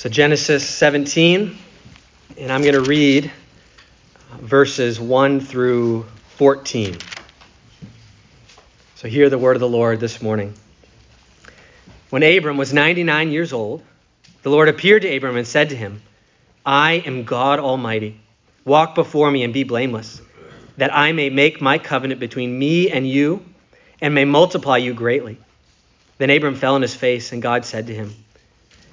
So, Genesis 17, and I'm going to read verses 1 through 14. So, hear the word of the Lord this morning. When Abram was 99 years old, the Lord appeared to Abram and said to him, I am God Almighty. Walk before me and be blameless, that I may make my covenant between me and you and may multiply you greatly. Then Abram fell on his face, and God said to him,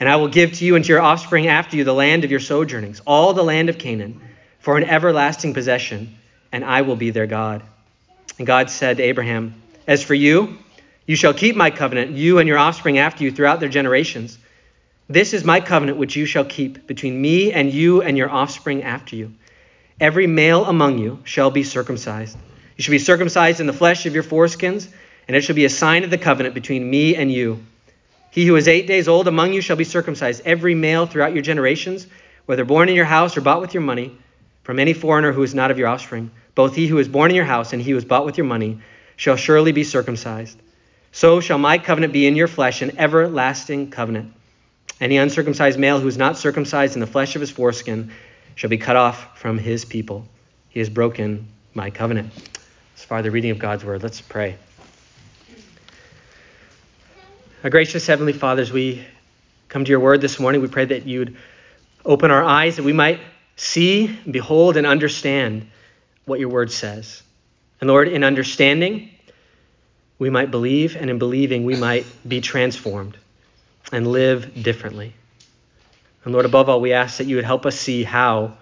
and I will give to you and to your offspring after you the land of your sojournings, all the land of Canaan, for an everlasting possession, and I will be their God. And God said to Abraham, As for you, you shall keep my covenant, you and your offspring after you throughout their generations. This is my covenant which you shall keep between me and you and your offspring after you. Every male among you shall be circumcised. You shall be circumcised in the flesh of your foreskins, and it shall be a sign of the covenant between me and you. He who is eight days old among you shall be circumcised, every male throughout your generations, whether born in your house or bought with your money, from any foreigner who is not of your offspring. Both he who is born in your house and he who is bought with your money shall surely be circumcised. So shall my covenant be in your flesh, an everlasting covenant. Any uncircumcised male who is not circumcised in the flesh of his foreskin shall be cut off from his people. He has broken my covenant. As far as the reading of God's word, let's pray. Our gracious Heavenly Fathers, we come to your word this morning. We pray that you'd open our eyes that we might see, behold, and understand what your word says. And Lord, in understanding, we might believe, and in believing, we might be transformed and live differently. And Lord, above all, we ask that you would help us see how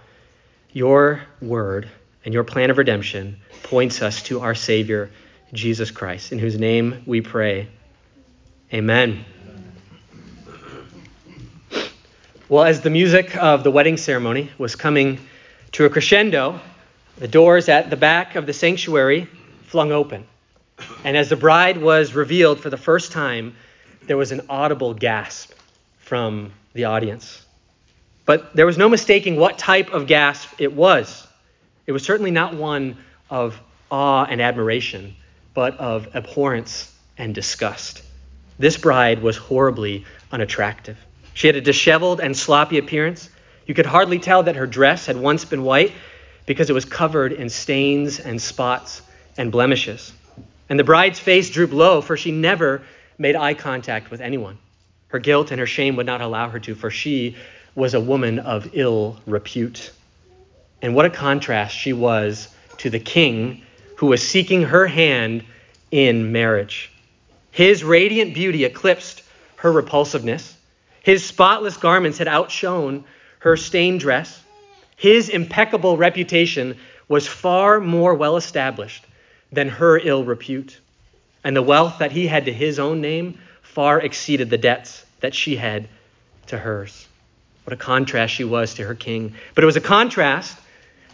your word and your plan of redemption points us to our Savior, Jesus Christ, in whose name we pray. Amen. Well, as the music of the wedding ceremony was coming to a crescendo, the doors at the back of the sanctuary flung open. And as the bride was revealed for the first time, there was an audible gasp from the audience. But there was no mistaking what type of gasp it was. It was certainly not one of awe and admiration, but of abhorrence and disgust. This bride was horribly unattractive. She had a disheveled and sloppy appearance. You could hardly tell that her dress had once been white because it was covered in stains and spots and blemishes. And the bride's face drooped low, for she never made eye contact with anyone. Her guilt and her shame would not allow her to, for she was a woman of ill repute. And what a contrast she was to the king who was seeking her hand in marriage. His radiant beauty eclipsed her repulsiveness. His spotless garments had outshone her stained dress. His impeccable reputation was far more well established than her ill repute. And the wealth that he had to his own name far exceeded the debts that she had to hers. What a contrast she was to her king. But it was a contrast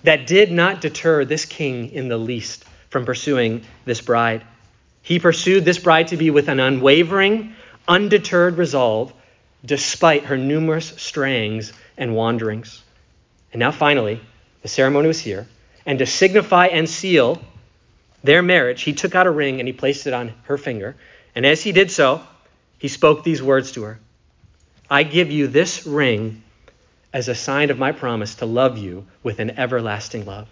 that did not deter this king in the least from pursuing this bride. He pursued this bride to be with an unwavering, undeterred resolve, despite her numerous strayings and wanderings. And now, finally, the ceremony was here. And to signify and seal their marriage, he took out a ring and he placed it on her finger. And as he did so, he spoke these words to her I give you this ring as a sign of my promise to love you with an everlasting love.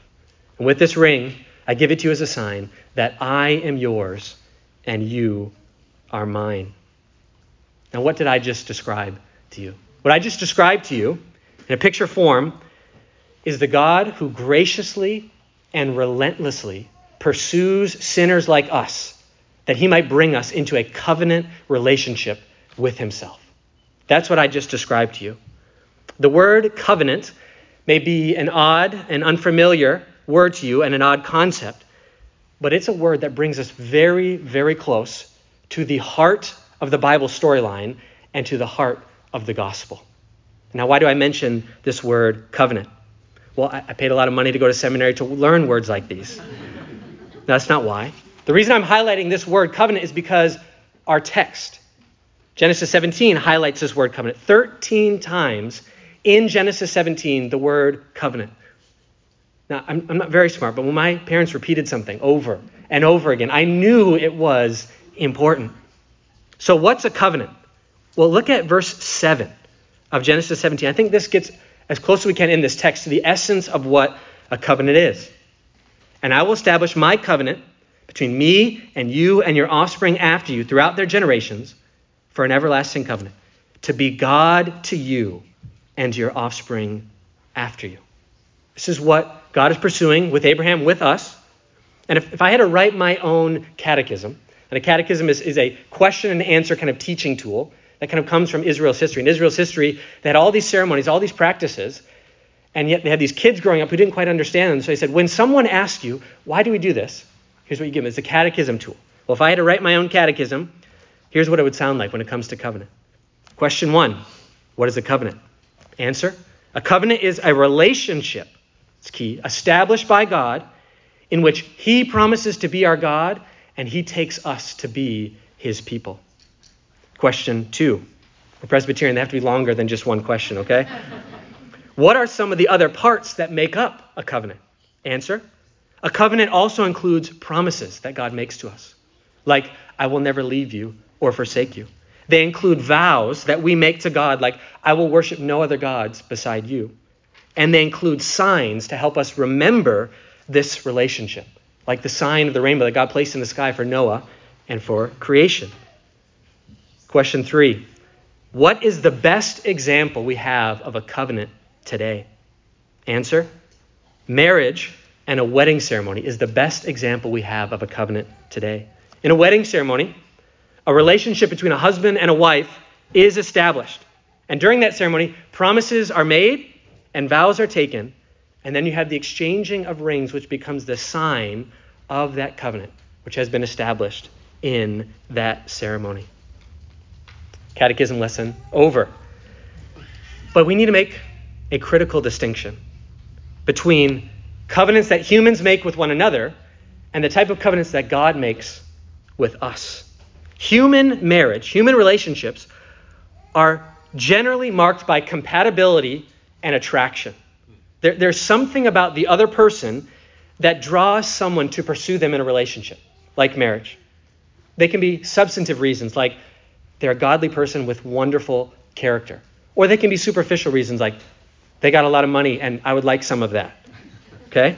And with this ring, I give it to you as a sign that I am yours and you are mine. Now, what did I just describe to you? What I just described to you in a picture form is the God who graciously and relentlessly pursues sinners like us that he might bring us into a covenant relationship with himself. That's what I just described to you. The word covenant may be an odd and unfamiliar word to you and an odd concept but it's a word that brings us very, very close to the heart of the Bible storyline and to the heart of the gospel. Now, why do I mention this word covenant? Well, I, I paid a lot of money to go to seminary to learn words like these. No, that's not why. The reason I'm highlighting this word covenant is because our text, Genesis 17, highlights this word covenant. 13 times in Genesis 17, the word covenant. Now, I'm, I'm not very smart, but when my parents repeated something over and over again, I knew it was important. So, what's a covenant? Well, look at verse 7 of Genesis 17. I think this gets as close as we can in this text to the essence of what a covenant is. And I will establish my covenant between me and you and your offspring after you throughout their generations for an everlasting covenant to be God to you and your offspring after you. This is what God is pursuing with Abraham, with us. And if, if I had to write my own catechism, and a catechism is, is a question and answer kind of teaching tool that kind of comes from Israel's history. In Israel's history, they had all these ceremonies, all these practices, and yet they had these kids growing up who didn't quite understand them. So they said, when someone asks you, why do we do this? Here's what you give them. It's a catechism tool. Well, if I had to write my own catechism, here's what it would sound like when it comes to covenant. Question one What is a covenant? Answer A covenant is a relationship, it's key, established by God in which He promises to be our God and He takes us to be His people. Question two. For Presbyterian, they have to be longer than just one question, okay? what are some of the other parts that make up a covenant? Answer A covenant also includes promises that God makes to us, like, I will never leave you or forsake you. They include vows that we make to God, like, I will worship no other gods beside you. And they include signs to help us remember this relationship, like the sign of the rainbow that God placed in the sky for Noah and for creation. Question three What is the best example we have of a covenant today? Answer Marriage and a wedding ceremony is the best example we have of a covenant today. In a wedding ceremony, a relationship between a husband and a wife is established. And during that ceremony, promises are made and vows are taken. And then you have the exchanging of rings, which becomes the sign of that covenant, which has been established in that ceremony catechism lesson over. But we need to make a critical distinction between covenants that humans make with one another and the type of covenants that God makes with us. Human marriage, human relationships are generally marked by compatibility and attraction. There, there's something about the other person that draws someone to pursue them in a relationship, like marriage. They can be substantive reasons, like they're a godly person with wonderful character. Or they can be superficial reasons like they got a lot of money and I would like some of that. Okay?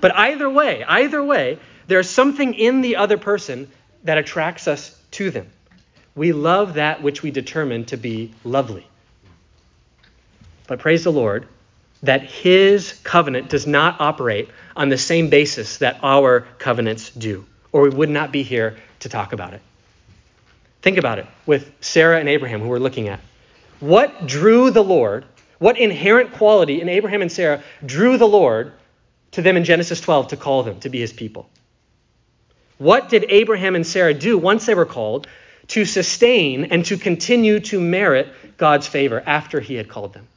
But either way, either way, there's something in the other person that attracts us to them. We love that which we determine to be lovely. But praise the Lord that his covenant does not operate on the same basis that our covenants do, or we would not be here to talk about it. Think about it with Sarah and Abraham, who we're looking at. What drew the Lord, what inherent quality in Abraham and Sarah drew the Lord to them in Genesis 12 to call them to be his people? What did Abraham and Sarah do once they were called to sustain and to continue to merit God's favor after he had called them?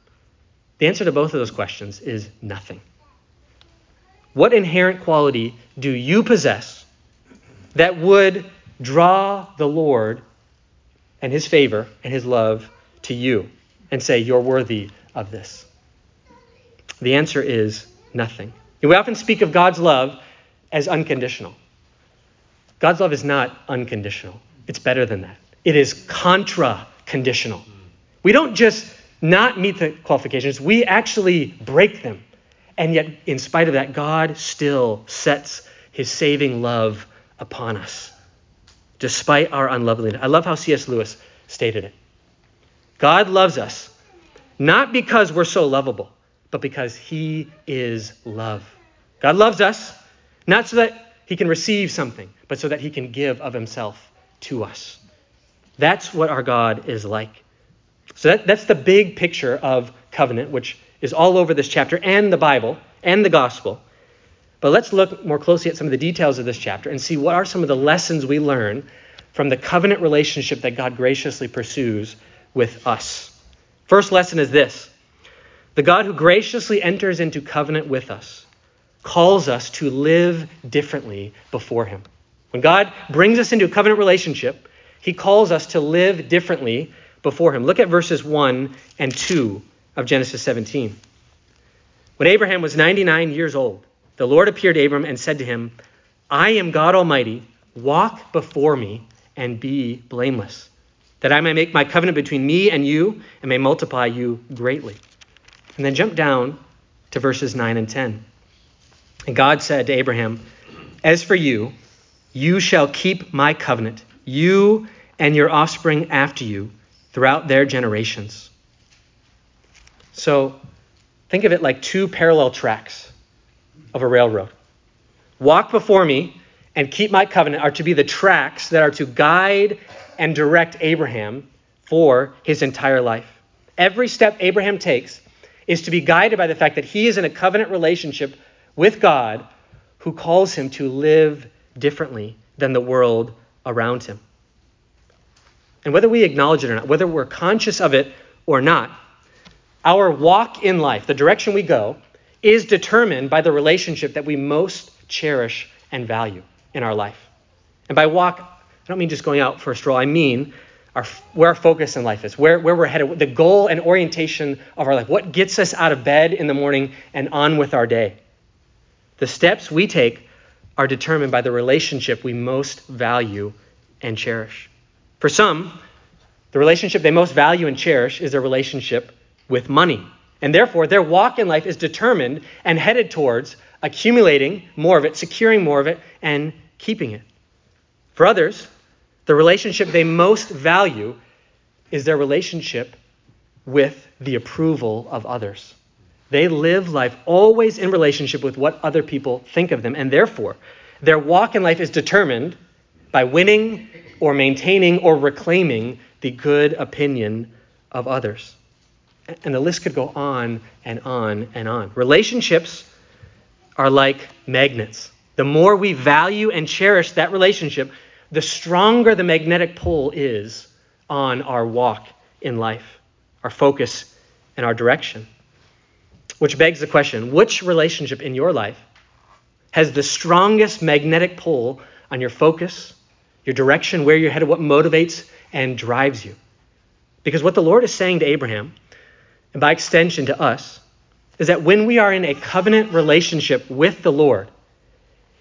The answer to both of those questions is nothing. What inherent quality do you possess that would draw the Lord and his favor and his love to you and say, You're worthy of this? The answer is nothing. We often speak of God's love as unconditional. God's love is not unconditional, it's better than that. It is contra conditional. We don't just not meet the qualifications, we actually break them. And yet, in spite of that, God still sets his saving love upon us despite our unloveliness. I love how C.S. Lewis stated it. God loves us not because we're so lovable, but because he is love. God loves us not so that he can receive something, but so that he can give of himself to us. That's what our God is like. So that, that's the big picture of covenant, which is all over this chapter and the Bible and the gospel. But let's look more closely at some of the details of this chapter and see what are some of the lessons we learn from the covenant relationship that God graciously pursues with us. First lesson is this The God who graciously enters into covenant with us calls us to live differently before him. When God brings us into a covenant relationship, he calls us to live differently before him. Look at verses 1 and 2 of Genesis 17. When Abraham was 99 years old, the Lord appeared to Abram and said to him, I am God Almighty. Walk before me and be blameless, that I may make my covenant between me and you and may multiply you greatly. And then jump down to verses 9 and 10. And God said to Abraham, As for you, you shall keep my covenant, you and your offspring after you, throughout their generations. So think of it like two parallel tracks of a railroad. Walk before me and keep my covenant are to be the tracks that are to guide and direct Abraham for his entire life. Every step Abraham takes is to be guided by the fact that he is in a covenant relationship with God who calls him to live differently than the world around him. And whether we acknowledge it or not, whether we're conscious of it or not, our walk in life, the direction we go, is determined by the relationship that we most cherish and value in our life. And by walk, I don't mean just going out for a stroll, I mean our, where our focus in life is, where, where we're headed, the goal and orientation of our life, what gets us out of bed in the morning and on with our day. The steps we take are determined by the relationship we most value and cherish. For some, the relationship they most value and cherish is their relationship with money. And therefore, their walk in life is determined and headed towards accumulating more of it, securing more of it, and keeping it. For others, the relationship they most value is their relationship with the approval of others. They live life always in relationship with what other people think of them, and therefore, their walk in life is determined by winning or maintaining or reclaiming the good opinion of others. And the list could go on and on and on. Relationships are like magnets. The more we value and cherish that relationship, the stronger the magnetic pull is on our walk in life, our focus, and our direction. Which begs the question which relationship in your life has the strongest magnetic pull on your focus, your direction, where you're headed, what motivates and drives you? Because what the Lord is saying to Abraham, and by extension to us, is that when we are in a covenant relationship with the Lord,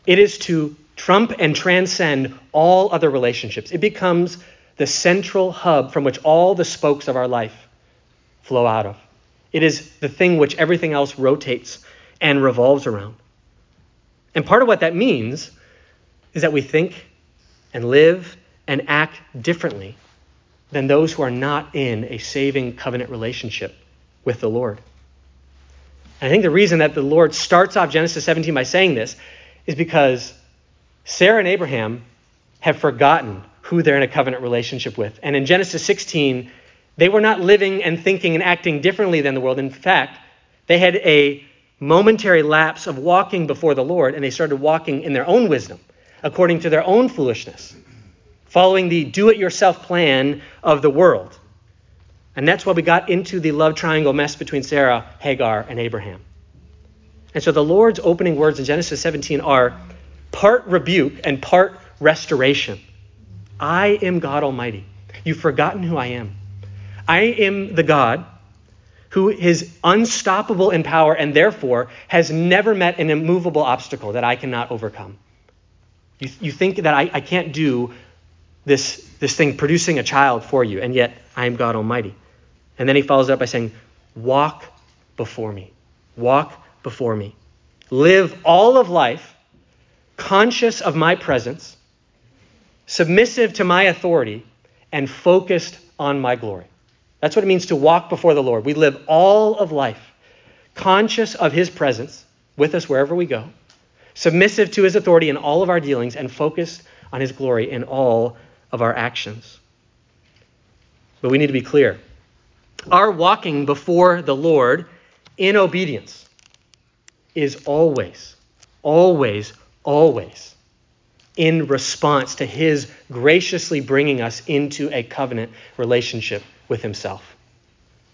it is to trump and transcend all other relationships. It becomes the central hub from which all the spokes of our life flow out of. It is the thing which everything else rotates and revolves around. And part of what that means is that we think and live and act differently than those who are not in a saving covenant relationship with the Lord. And I think the reason that the Lord starts off Genesis 17 by saying this is because Sarah and Abraham have forgotten who they're in a covenant relationship with. And in Genesis 16, they were not living and thinking and acting differently than the world. In fact, they had a momentary lapse of walking before the Lord, and they started walking in their own wisdom, according to their own foolishness, following the do it yourself plan of the world. And that's why we got into the love triangle mess between Sarah, Hagar, and Abraham. And so the Lord's opening words in Genesis 17 are part rebuke and part restoration. I am God Almighty. You've forgotten who I am. I am the God who is unstoppable in power and therefore has never met an immovable obstacle that I cannot overcome. You, you think that I, I can't do this, this thing, producing a child for you, and yet I am God Almighty. And then he follows up by saying, Walk before me. Walk before me. Live all of life conscious of my presence, submissive to my authority, and focused on my glory. That's what it means to walk before the Lord. We live all of life conscious of his presence with us wherever we go, submissive to his authority in all of our dealings, and focused on his glory in all of our actions. But we need to be clear. Our walking before the Lord in obedience is always, always, always in response to His graciously bringing us into a covenant relationship with Himself.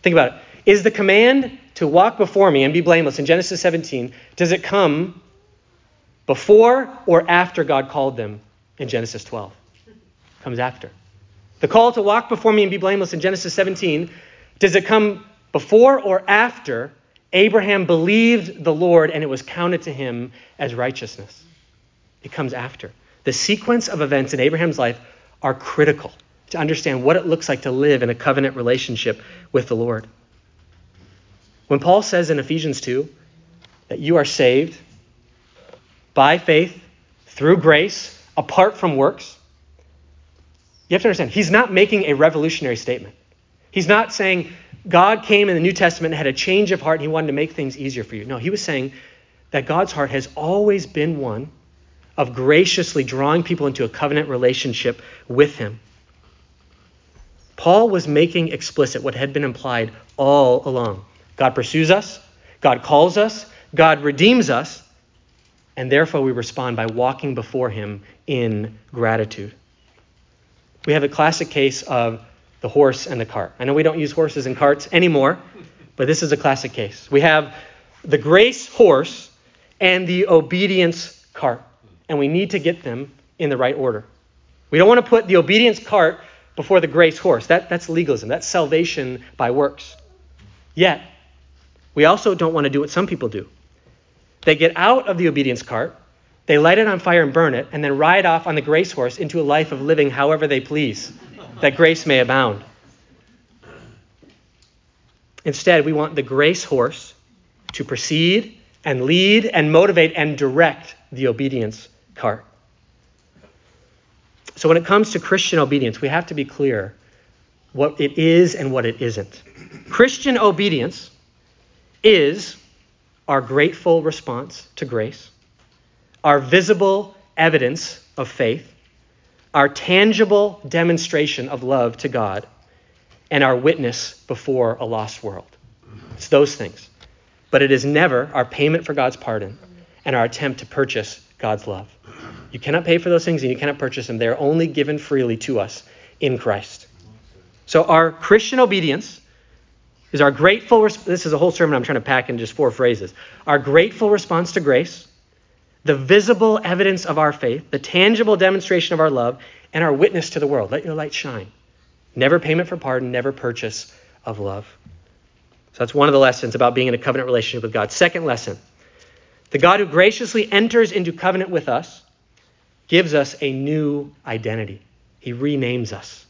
Think about it. Is the command to walk before me and be blameless in Genesis 17, does it come before or after God called them in Genesis 12? Comes after. The call to walk before me and be blameless in Genesis 17, does it come before or after Abraham believed the Lord and it was counted to him as righteousness? It comes after. The sequence of events in Abraham's life are critical to understand what it looks like to live in a covenant relationship with the Lord. When Paul says in Ephesians 2 that you are saved by faith through grace apart from works, you have to understand, he's not making a revolutionary statement. He's not saying God came in the New Testament and had a change of heart and he wanted to make things easier for you. No, he was saying that God's heart has always been one of graciously drawing people into a covenant relationship with him. Paul was making explicit what had been implied all along. God pursues us, God calls us, God redeems us, and therefore we respond by walking before him in gratitude. We have a classic case of the horse and the cart. I know we don't use horses and carts anymore, but this is a classic case. We have the grace horse and the obedience cart, and we need to get them in the right order. We don't want to put the obedience cart before the grace horse. That, that's legalism. That's salvation by works. Yet, we also don't want to do what some people do. They get out of the obedience cart, they light it on fire and burn it, and then ride off on the grace horse into a life of living however they please, that grace may abound. Instead, we want the grace horse to proceed and lead and motivate and direct the obedience cart. So, when it comes to Christian obedience, we have to be clear what it is and what it isn't. Christian obedience is our grateful response to grace, our visible evidence of faith, our tangible demonstration of love to God, and our witness before a lost world. It's those things. But it is never our payment for God's pardon and our attempt to purchase God's love. You cannot pay for those things and you cannot purchase them. They are only given freely to us in Christ. So our Christian obedience is our grateful, this is a whole sermon I'm trying to pack in just four phrases. Our grateful response to grace, the visible evidence of our faith, the tangible demonstration of our love, and our witness to the world. Let your light shine. Never payment for pardon, never purchase of love. So that's one of the lessons about being in a covenant relationship with God. Second lesson the God who graciously enters into covenant with us gives us a new identity, He renames us.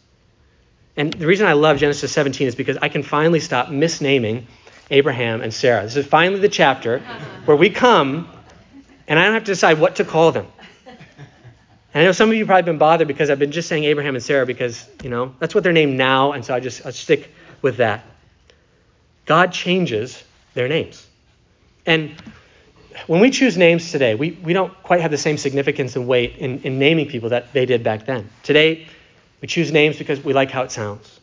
And the reason I love Genesis 17 is because I can finally stop misnaming Abraham and Sarah. This is finally the chapter where we come and I don't have to decide what to call them. And I know some of you have probably been bothered because I've been just saying Abraham and Sarah because, you know, that's what they're named now, and so I just i stick with that. God changes their names. And when we choose names today, we, we don't quite have the same significance and weight in, in naming people that they did back then. Today, we choose names because we like how it sounds.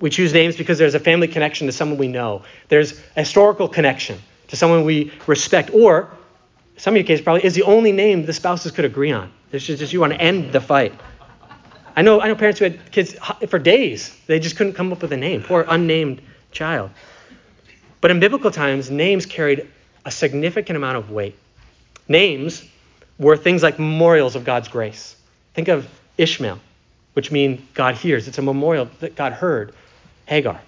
We choose names because there's a family connection to someone we know. There's a historical connection to someone we respect, or some of your cases probably is the only name the spouses could agree on. It's just, just you want to end the fight. I know I know parents who had kids for days. They just couldn't come up with a name. Poor unnamed child. But in biblical times, names carried a significant amount of weight. Names were things like memorials of God's grace. Think of Ishmael which mean God hears. It's a memorial that God heard Hagar.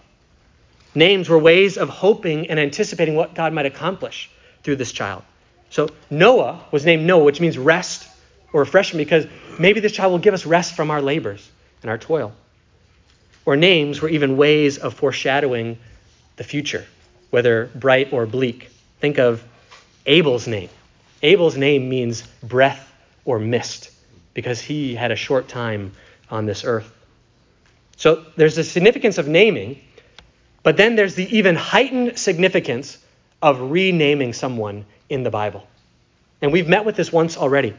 Names were ways of hoping and anticipating what God might accomplish through this child. So Noah was named Noah, which means rest or refreshment, because maybe this child will give us rest from our labors and our toil. Or names were even ways of foreshadowing the future, whether bright or bleak. Think of Abel's name. Abel's name means breath or mist, because he had a short time on this earth. So there's the significance of naming, but then there's the even heightened significance of renaming someone in the Bible. And we've met with this once already.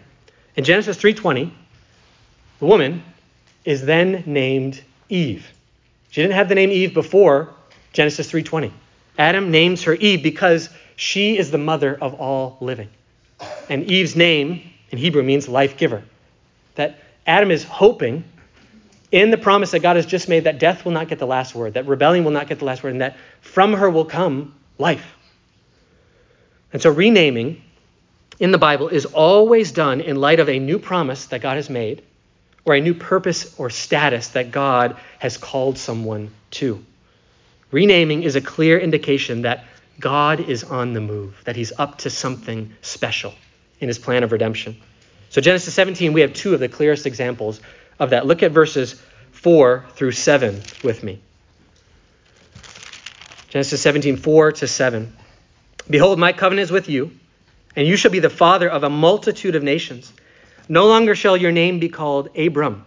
In Genesis 3:20, the woman is then named Eve. She didn't have the name Eve before Genesis 3:20. Adam names her Eve because she is the mother of all living. And Eve's name in Hebrew means life giver. That Adam is hoping in the promise that God has just made that death will not get the last word, that rebellion will not get the last word, and that from her will come life. And so renaming in the Bible is always done in light of a new promise that God has made or a new purpose or status that God has called someone to. Renaming is a clear indication that God is on the move, that he's up to something special in his plan of redemption. So, Genesis 17, we have two of the clearest examples of that. Look at verses 4 through 7 with me. Genesis 17, 4 to 7. Behold, my covenant is with you, and you shall be the father of a multitude of nations. No longer shall your name be called Abram,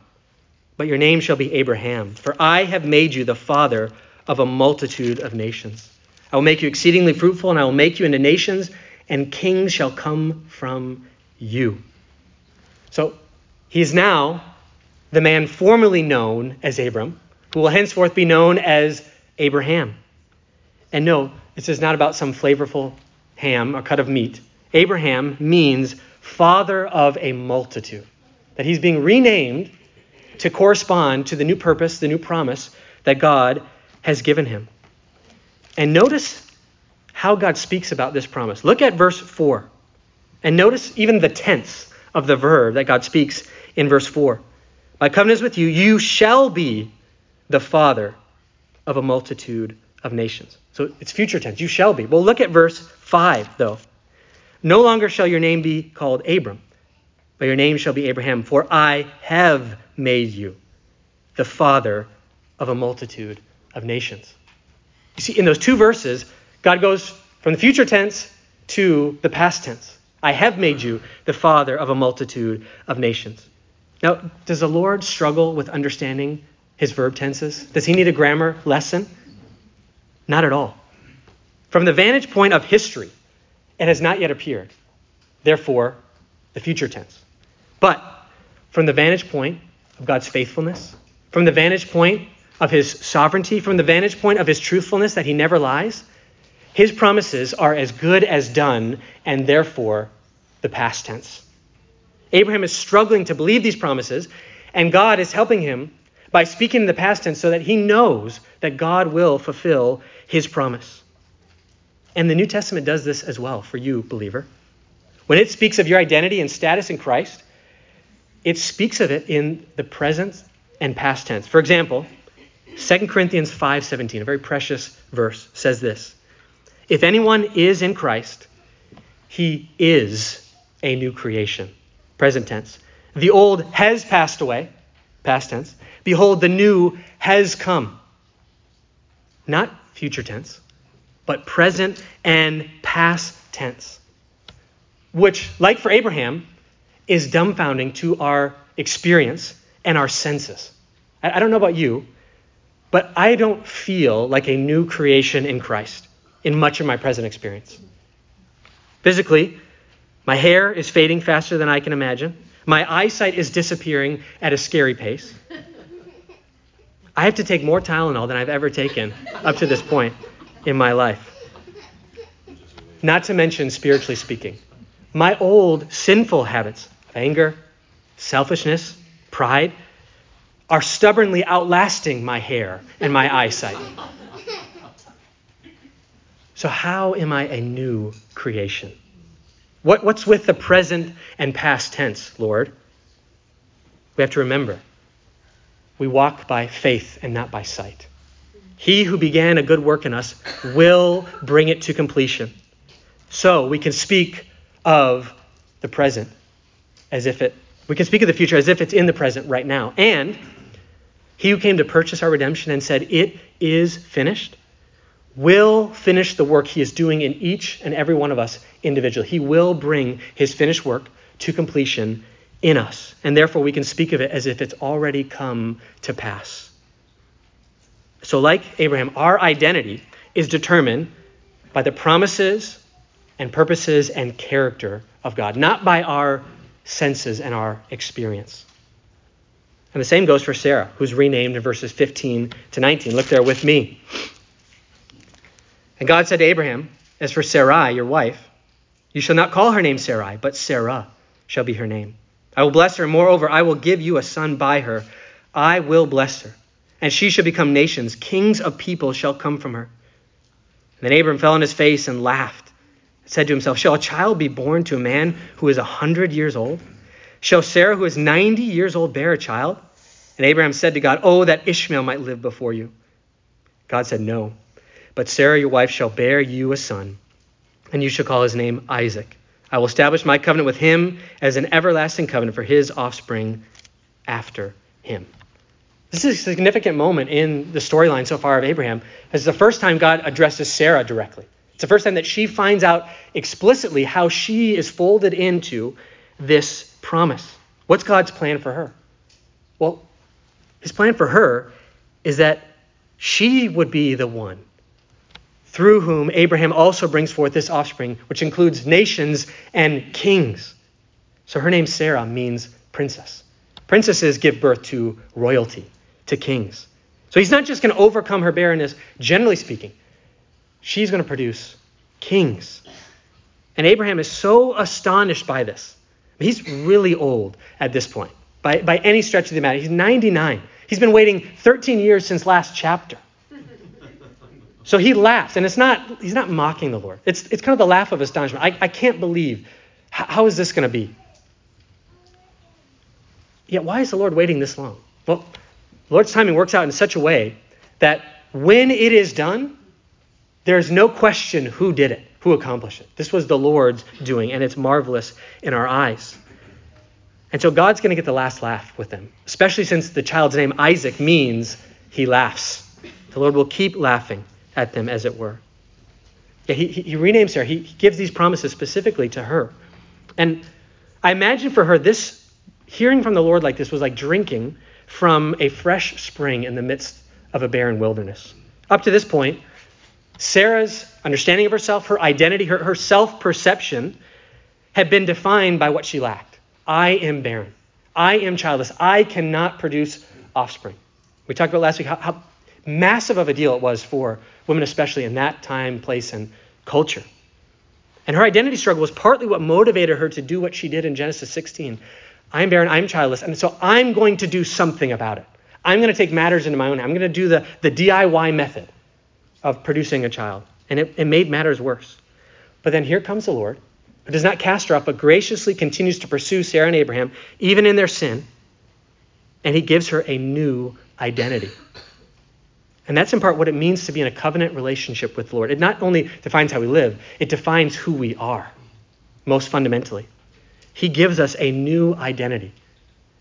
but your name shall be Abraham, for I have made you the father of a multitude of nations. I will make you exceedingly fruitful, and I will make you into nations, and kings shall come from you. So he's now the man formerly known as Abram, who will henceforth be known as Abraham. And no, this is not about some flavorful ham or cut of meat. Abraham means father of a multitude. That he's being renamed to correspond to the new purpose, the new promise that God has given him. And notice how God speaks about this promise. Look at verse 4. And notice even the tense of the verb that God speaks in verse 4. My covenant is with you, you shall be the father of a multitude of nations. So it's future tense. You shall be. Well, look at verse 5, though. No longer shall your name be called Abram, but your name shall be Abraham, for I have made you the father of a multitude of nations. You see, in those two verses, God goes from the future tense to the past tense. I have made you the father of a multitude of nations. Now, does the Lord struggle with understanding his verb tenses? Does he need a grammar lesson? Not at all. From the vantage point of history, it has not yet appeared. Therefore, the future tense. But from the vantage point of God's faithfulness, from the vantage point of his sovereignty, from the vantage point of his truthfulness that he never lies, his promises are as good as done and therefore the past tense. Abraham is struggling to believe these promises, and God is helping him by speaking in the past tense so that he knows that God will fulfill his promise. And the New Testament does this as well for you, believer. When it speaks of your identity and status in Christ, it speaks of it in the present and past tense. For example, 2 Corinthians 5:17, a very precious verse, says this. If anyone is in Christ, he is a new creation present tense. The old has passed away, past tense. Behold, the new has come. Not future tense, but present and past tense. Which, like for Abraham, is dumbfounding to our experience and our senses. I don't know about you, but I don't feel like a new creation in Christ in much of my present experience. Physically, my hair is fading faster than I can imagine. My eyesight is disappearing at a scary pace. I have to take more Tylenol than I've ever taken up to this point in my life. Not to mention, spiritually speaking, my old sinful habits of anger, selfishness, pride are stubbornly outlasting my hair and my eyesight. So, how am I a new creation? What, what's with the present and past tense, Lord? We have to remember we walk by faith and not by sight. He who began a good work in us will bring it to completion. So we can speak of the present as if it, we can speak of the future as if it's in the present right now. And he who came to purchase our redemption and said, It is finished, will finish the work he is doing in each and every one of us individually. He will bring his finished work to completion in us. And therefore, we can speak of it as if it's already come to pass. So, like Abraham, our identity is determined by the promises and purposes and character of God, not by our senses and our experience. And the same goes for Sarah, who's renamed in verses 15 to 19. Look there with me. And God said to Abraham, As for Sarai, your wife, you shall not call her name Sarai, but Sarah shall be her name. I will bless her. And moreover, I will give you a son by her. I will bless her, and she shall become nations. Kings of people shall come from her. And then Abram fell on his face and laughed, and said to himself, Shall a child be born to a man who is a hundred years old? Shall Sarah, who is ninety years old, bear a child? And Abraham said to God, Oh, that Ishmael might live before you. God said, No. But Sarah, your wife, shall bear you a son, and you shall call his name Isaac. I will establish my covenant with him as an everlasting covenant for his offspring after him. This is a significant moment in the storyline so far of Abraham. It's the first time God addresses Sarah directly. It's the first time that she finds out explicitly how she is folded into this promise. What's God's plan for her? Well, his plan for her is that she would be the one through whom Abraham also brings forth this offspring, which includes nations and kings. So her name, Sarah, means princess. Princesses give birth to royalty, to kings. So he's not just going to overcome her barrenness, generally speaking. She's going to produce kings. And Abraham is so astonished by this. He's really old at this point, by, by any stretch of the matter. He's 99. He's been waiting 13 years since last chapter. So he laughs, and it's not, he's not mocking the Lord. It's, it's kind of the laugh of astonishment. I, I can't believe, how, how is this going to be? Yet, why is the Lord waiting this long? Well, the Lord's timing works out in such a way that when it is done, there's no question who did it, who accomplished it. This was the Lord's doing, and it's marvelous in our eyes. And so God's going to get the last laugh with them, especially since the child's name, Isaac, means he laughs. The Lord will keep laughing at them, as it were. Yeah, he, he renames her. He, he gives these promises specifically to her. And I imagine for her, this hearing from the Lord like this was like drinking from a fresh spring in the midst of a barren wilderness. Up to this point, Sarah's understanding of herself, her identity, her, her self perception had been defined by what she lacked. I am barren. I am childless. I cannot produce offspring. We talked about last week how, how massive of a deal it was for women, especially in that time, place, and culture. And her identity struggle was partly what motivated her to do what she did in Genesis 16. I'm barren, I'm childless, and so I'm going to do something about it. I'm going to take matters into my own. I'm going to do the, the DIY method of producing a child. And it, it made matters worse. But then here comes the Lord, who does not cast her off, but graciously continues to pursue Sarah and Abraham, even in their sin. And he gives her a new identity. And that's in part what it means to be in a covenant relationship with the Lord. It not only defines how we live, it defines who we are, most fundamentally. He gives us a new identity,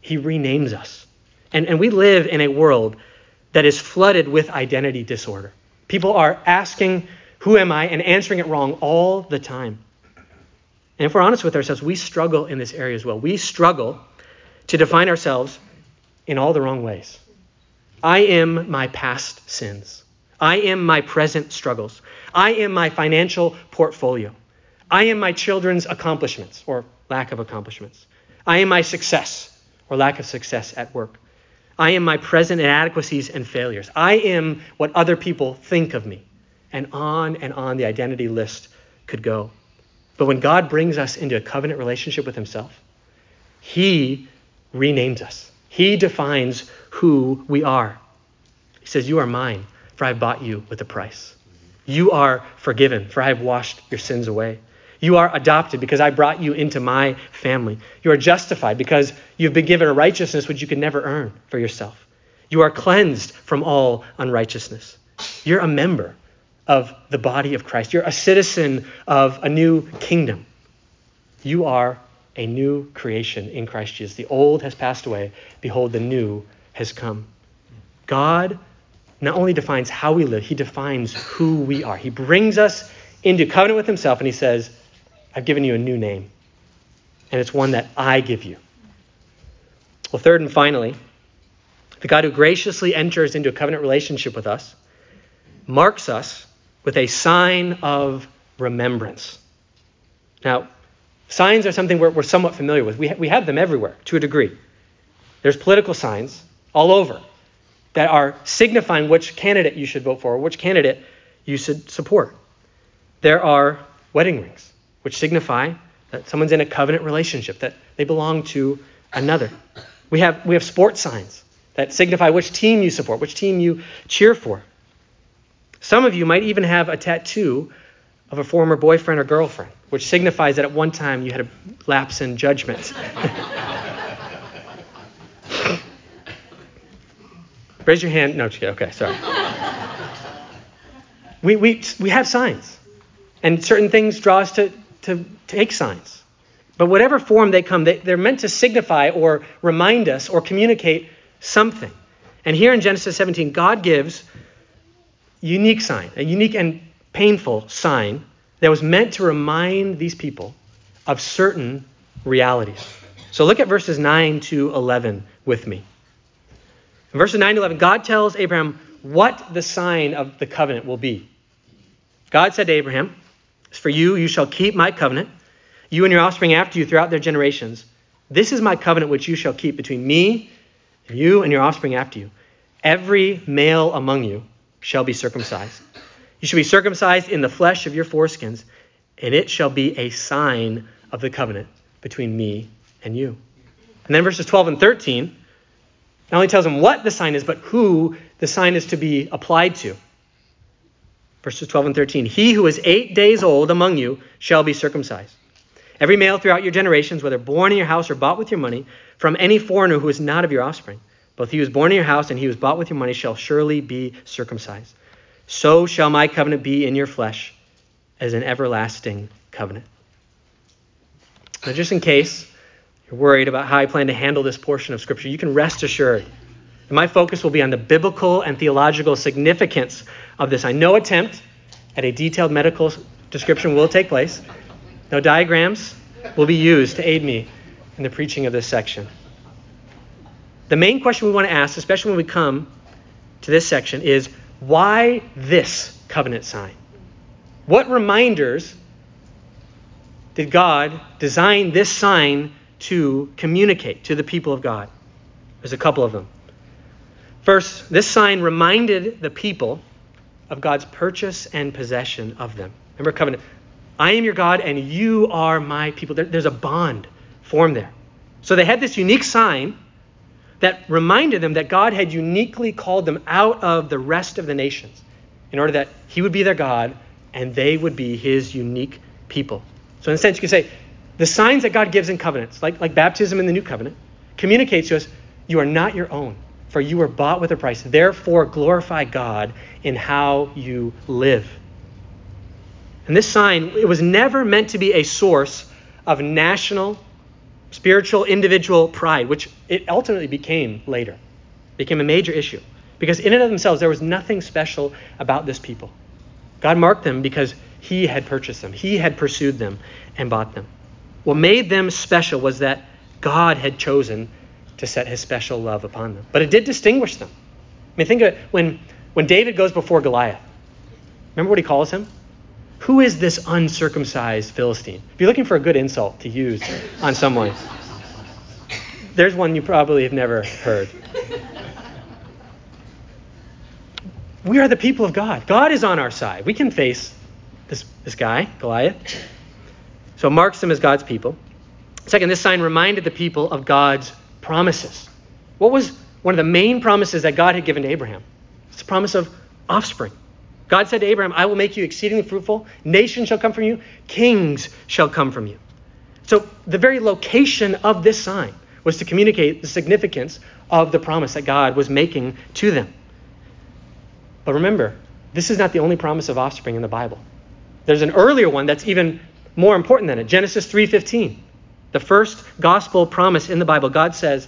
He renames us. And, and we live in a world that is flooded with identity disorder. People are asking, Who am I? and answering it wrong all the time. And if we're honest with ourselves, we struggle in this area as well. We struggle to define ourselves in all the wrong ways. I am my past sins. I am my present struggles. I am my financial portfolio. I am my children's accomplishments or lack of accomplishments. I am my success or lack of success at work. I am my present inadequacies and failures. I am what other people think of me. And on and on the identity list could go. But when God brings us into a covenant relationship with Himself, He renames us. He defines who we are. He says, You are mine, for I have bought you with a price. You are forgiven, for I have washed your sins away. You are adopted because I brought you into my family. You are justified because you've been given a righteousness which you could never earn for yourself. You are cleansed from all unrighteousness. You're a member of the body of Christ. You're a citizen of a new kingdom. You are a new creation in Christ Jesus. The old has passed away. Behold, the new has come. God not only defines how we live, he defines who we are. He brings us into covenant with himself and he says, I've given you a new name. And it's one that I give you. Well, third and finally, the God who graciously enters into a covenant relationship with us marks us with a sign of remembrance. Now, Signs are something we're, we're somewhat familiar with. We, ha- we have them everywhere to a degree. There's political signs all over that are signifying which candidate you should vote for or which candidate you should support. There are wedding rings, which signify that someone's in a covenant relationship, that they belong to another. We have, we have sports signs that signify which team you support, which team you cheer for. Some of you might even have a tattoo of a former boyfriend or girlfriend, which signifies that at one time you had a lapse in judgment. Raise your hand. No, okay, sorry. we, we, we have signs, and certain things draw us to, to take signs. But whatever form they come, they, they're meant to signify or remind us or communicate something. And here in Genesis 17, God gives unique sign, a unique and painful sign that was meant to remind these people of certain realities. So look at verses 9 to 11 with me. In verses 9 to 11, God tells Abraham what the sign of the covenant will be. God said to Abraham, For you, you shall keep my covenant, you and your offspring after you throughout their generations. This is my covenant which you shall keep between me and you and your offspring after you. Every male among you shall be circumcised. You shall be circumcised in the flesh of your foreskins, and it shall be a sign of the covenant between me and you. And then verses 12 and 13 not only tells him what the sign is, but who the sign is to be applied to. Verses 12 and 13 He who is eight days old among you shall be circumcised. Every male throughout your generations, whether born in your house or bought with your money, from any foreigner who is not of your offspring, both he who is born in your house and he who is bought with your money shall surely be circumcised. So shall my covenant be in your flesh as an everlasting covenant. Now, just in case you're worried about how I plan to handle this portion of Scripture, you can rest assured that my focus will be on the biblical and theological significance of this. I know attempt at a detailed medical description will take place. No diagrams will be used to aid me in the preaching of this section. The main question we want to ask, especially when we come to this section, is why this covenant sign? What reminders did God design this sign to communicate to the people of God? There's a couple of them. First, this sign reminded the people of God's purchase and possession of them. Remember covenant. I am your God and you are my people. There, there's a bond formed there. So they had this unique sign that reminded them that God had uniquely called them out of the rest of the nations in order that He would be their God and they would be His unique people. So, in a sense, you could say the signs that God gives in covenants, like, like baptism in the new covenant, communicates to us you are not your own, for you were bought with a price. Therefore, glorify God in how you live. And this sign, it was never meant to be a source of national spiritual individual pride, which it ultimately became later, became a major issue. Because in and of themselves, there was nothing special about this people. God marked them because He had purchased them, He had pursued them and bought them. What made them special was that God had chosen to set His special love upon them. But it did distinguish them. I mean, think of it when, when David goes before Goliath. Remember what he calls him? Who is this uncircumcised Philistine? If you're looking for a good insult to use on someone, there's one you probably have never heard. We are the people of God. God is on our side. We can face this, this guy, Goliath. So marks them as God's people. Second, this sign reminded the people of God's promises. What was one of the main promises that God had given to Abraham? It's the promise of offspring. God said to Abraham, I will make you exceedingly fruitful. Nations shall come from you. Kings shall come from you. So the very location of this sign was to communicate the significance of the promise that God was making to them. But remember, this is not the only promise of offspring in the Bible. There's an earlier one that's even more important than it. Genesis 3:15. The first gospel promise in the Bible, God says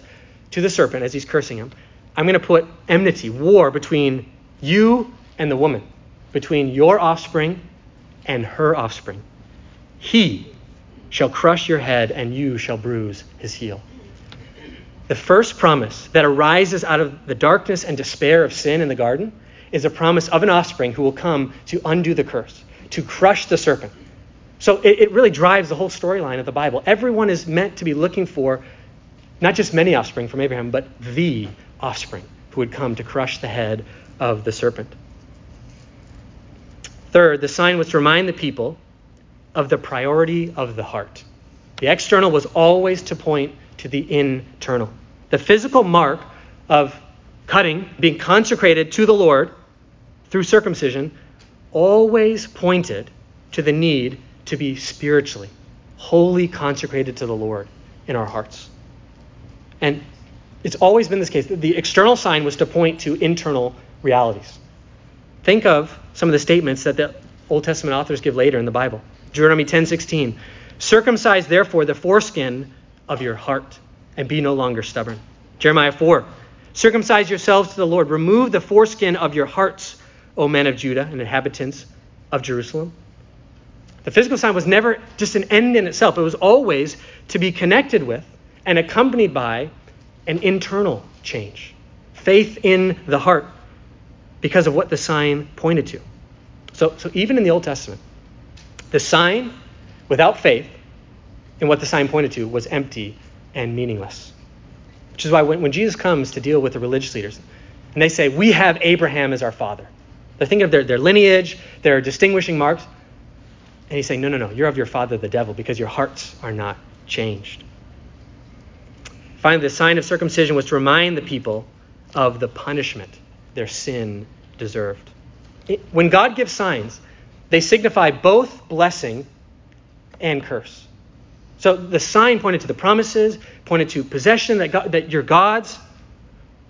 to the serpent as he's cursing him, I'm going to put enmity, war between you and the woman between your offspring and her offspring. He shall crush your head, and you shall bruise his heel. The first promise that arises out of the darkness and despair of sin in the garden is a promise of an offspring who will come to undo the curse, to crush the serpent. So it, it really drives the whole storyline of the Bible. Everyone is meant to be looking for not just many offspring from Abraham, but the offspring who would come to crush the head of the serpent. Third, the sign was to remind the people of the priority of the heart. The external was always to point to the internal. The physical mark of cutting, being consecrated to the Lord through circumcision, always pointed to the need to be spiritually, wholly consecrated to the Lord in our hearts. And it's always been this case. The external sign was to point to internal realities. Think of some of the statements that the Old Testament authors give later in the Bible. Deuteronomy 10:16. Circumcise therefore the foreskin of your heart and be no longer stubborn. Jeremiah 4. Circumcise yourselves to the Lord. Remove the foreskin of your hearts, O men of Judah and inhabitants of Jerusalem. The physical sign was never just an end in itself, it was always to be connected with and accompanied by an internal change faith in the heart because of what the sign pointed to. So, so even in the Old Testament, the sign without faith in what the sign pointed to was empty and meaningless. Which is why when, when Jesus comes to deal with the religious leaders, and they say, We have Abraham as our father, they're thinking of their, their lineage, their distinguishing marks. And he's saying, No, no, no, you're of your father, the devil, because your hearts are not changed. Finally, the sign of circumcision was to remind the people of the punishment their sin deserved. It, when God gives signs, they signify both blessing and curse. So the sign pointed to the promises, pointed to possession that, God, that you're God's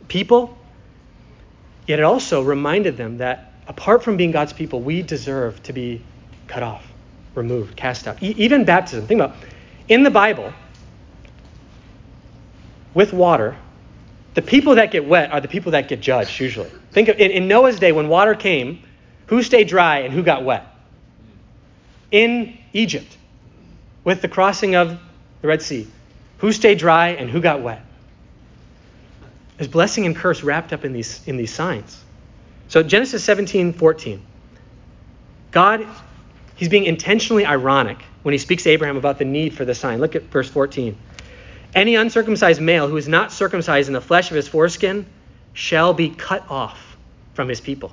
people. Yet it also reminded them that apart from being God's people, we deserve to be cut off, removed, cast out. E- even baptism. Think about in the Bible, with water, the people that get wet are the people that get judged usually. Think of in, in Noah's day when water came, who stayed dry and who got wet? In Egypt, with the crossing of the Red Sea. Who stayed dry and who got wet? There's blessing and curse wrapped up in these, in these signs. So Genesis 17, 14. God, he's being intentionally ironic when he speaks to Abraham about the need for the sign. Look at verse 14. Any uncircumcised male who is not circumcised in the flesh of his foreskin shall be cut off from his people.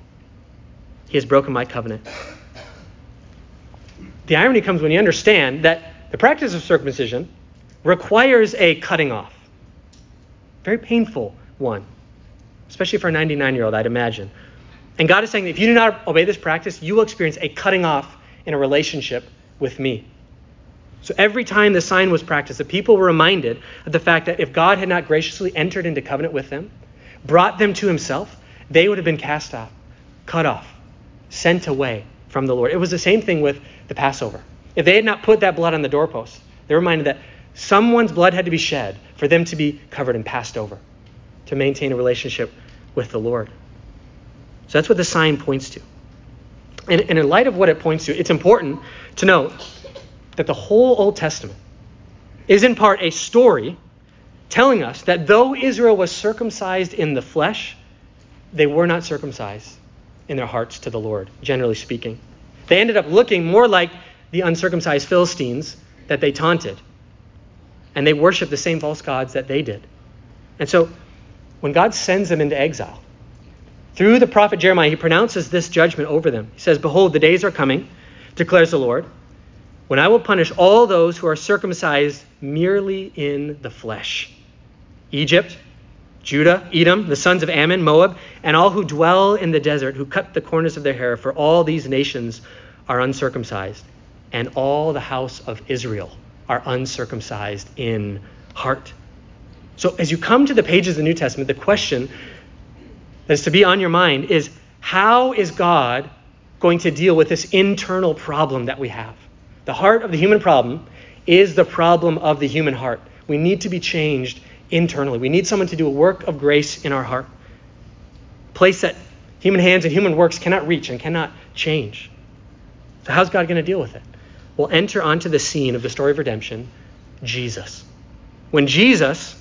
He has broken my covenant. The irony comes when you understand that the practice of circumcision requires a cutting off. Very painful one, especially for a 99 year old, I'd imagine. And God is saying that if you do not obey this practice, you will experience a cutting off in a relationship with me. So every time the sign was practiced, the people were reminded of the fact that if God had not graciously entered into covenant with them, brought them to himself, they would have been cast out, cut off, sent away from the Lord. It was the same thing with the Passover. If they had not put that blood on the doorpost, they were reminded that someone's blood had to be shed for them to be covered and passed over to maintain a relationship with the Lord. So that's what the sign points to. And, and in light of what it points to, it's important to note that the whole Old Testament is in part a story telling us that though Israel was circumcised in the flesh, they were not circumcised in their hearts to the Lord, generally speaking. They ended up looking more like the uncircumcised Philistines that they taunted. And they worshiped the same false gods that they did. And so when God sends them into exile, through the prophet Jeremiah, he pronounces this judgment over them. He says, Behold, the days are coming, declares the Lord, when I will punish all those who are circumcised merely in the flesh. Egypt, Judah, Edom, the sons of Ammon, Moab, and all who dwell in the desert, who cut the corners of their hair, for all these nations are uncircumcised and all the house of Israel are uncircumcised in heart. So, as you come to the pages of the New Testament, the question that is to be on your mind is how is God going to deal with this internal problem that we have? The heart of the human problem is the problem of the human heart. We need to be changed internally. We need someone to do a work of grace in our heart, place that human hands and human works cannot reach and cannot change. So, how's God going to deal with it? We'll enter onto the scene of the story of redemption Jesus. When Jesus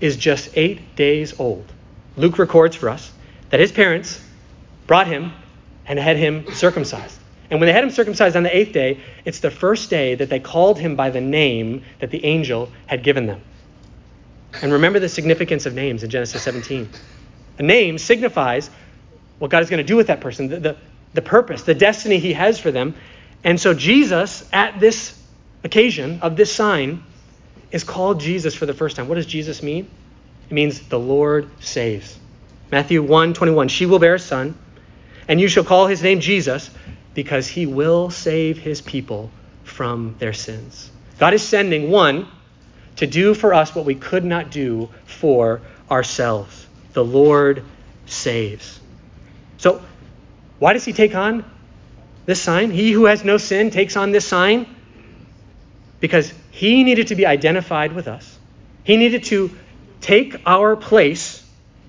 is just eight days old, Luke records for us that his parents brought him and had him circumcised. And when they had him circumcised on the eighth day, it's the first day that they called him by the name that the angel had given them. And remember the significance of names in Genesis 17. A name signifies what God is going to do with that person, the, the, the purpose, the destiny he has for them. And so Jesus, at this occasion of this sign, is called Jesus for the first time. What does Jesus mean? It means the Lord saves. Matthew 1 21. She will bear a son, and you shall call his name Jesus, because he will save his people from their sins. God is sending one to do for us what we could not do for ourselves. The Lord saves. So, why does he take on this sign? He who has no sin takes on this sign because he needed to be identified with us. He needed to take our place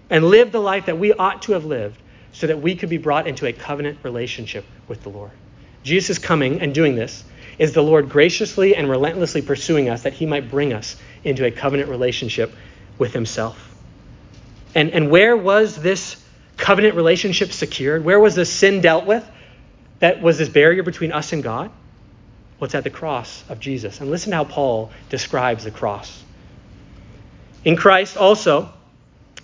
and live the life that we ought to have lived so that we could be brought into a covenant relationship with the Lord. Jesus coming and doing this is the Lord graciously and relentlessly pursuing us that he might bring us into a covenant relationship with himself. And, and where was this covenant relationship secured? Where was the sin dealt with that was this barrier between us and God? What's at the cross of Jesus? And listen to how Paul describes the cross. In Christ also,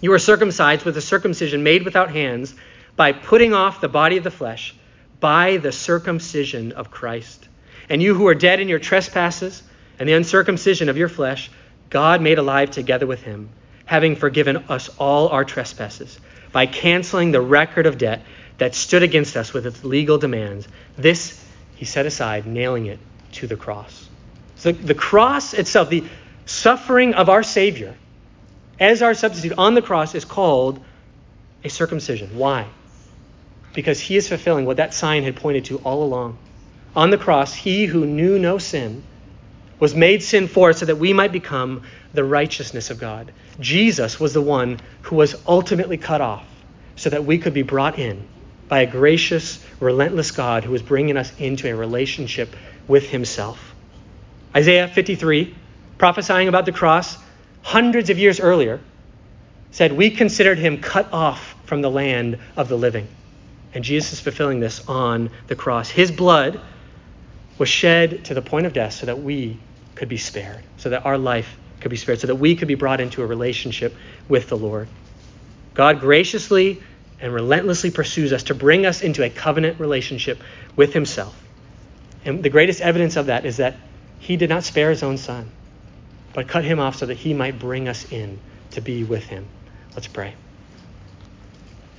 you are circumcised with a circumcision made without hands by putting off the body of the flesh by the circumcision of Christ. And you who are dead in your trespasses and the uncircumcision of your flesh, God made alive together with him, having forgiven us all our trespasses by canceling the record of debt that stood against us with its legal demands. This he set aside, nailing it to the cross. So the cross itself, the suffering of our Savior as our substitute on the cross, is called a circumcision. Why? Because he is fulfilling what that sign had pointed to all along. On the cross, he who knew no sin was made sin for us so that we might become the righteousness of God. Jesus was the one who was ultimately cut off so that we could be brought in by a gracious, relentless God who was bringing us into a relationship with himself. Isaiah 53, prophesying about the cross hundreds of years earlier, said, We considered him cut off from the land of the living. And Jesus is fulfilling this on the cross. His blood was shed to the point of death so that we could be spared, so that our life could be spared, so that we could be brought into a relationship with the Lord. God graciously and relentlessly pursues us to bring us into a covenant relationship with Himself. And the greatest evidence of that is that He did not spare His own Son, but cut Him off so that He might bring us in to be with Him. Let's pray.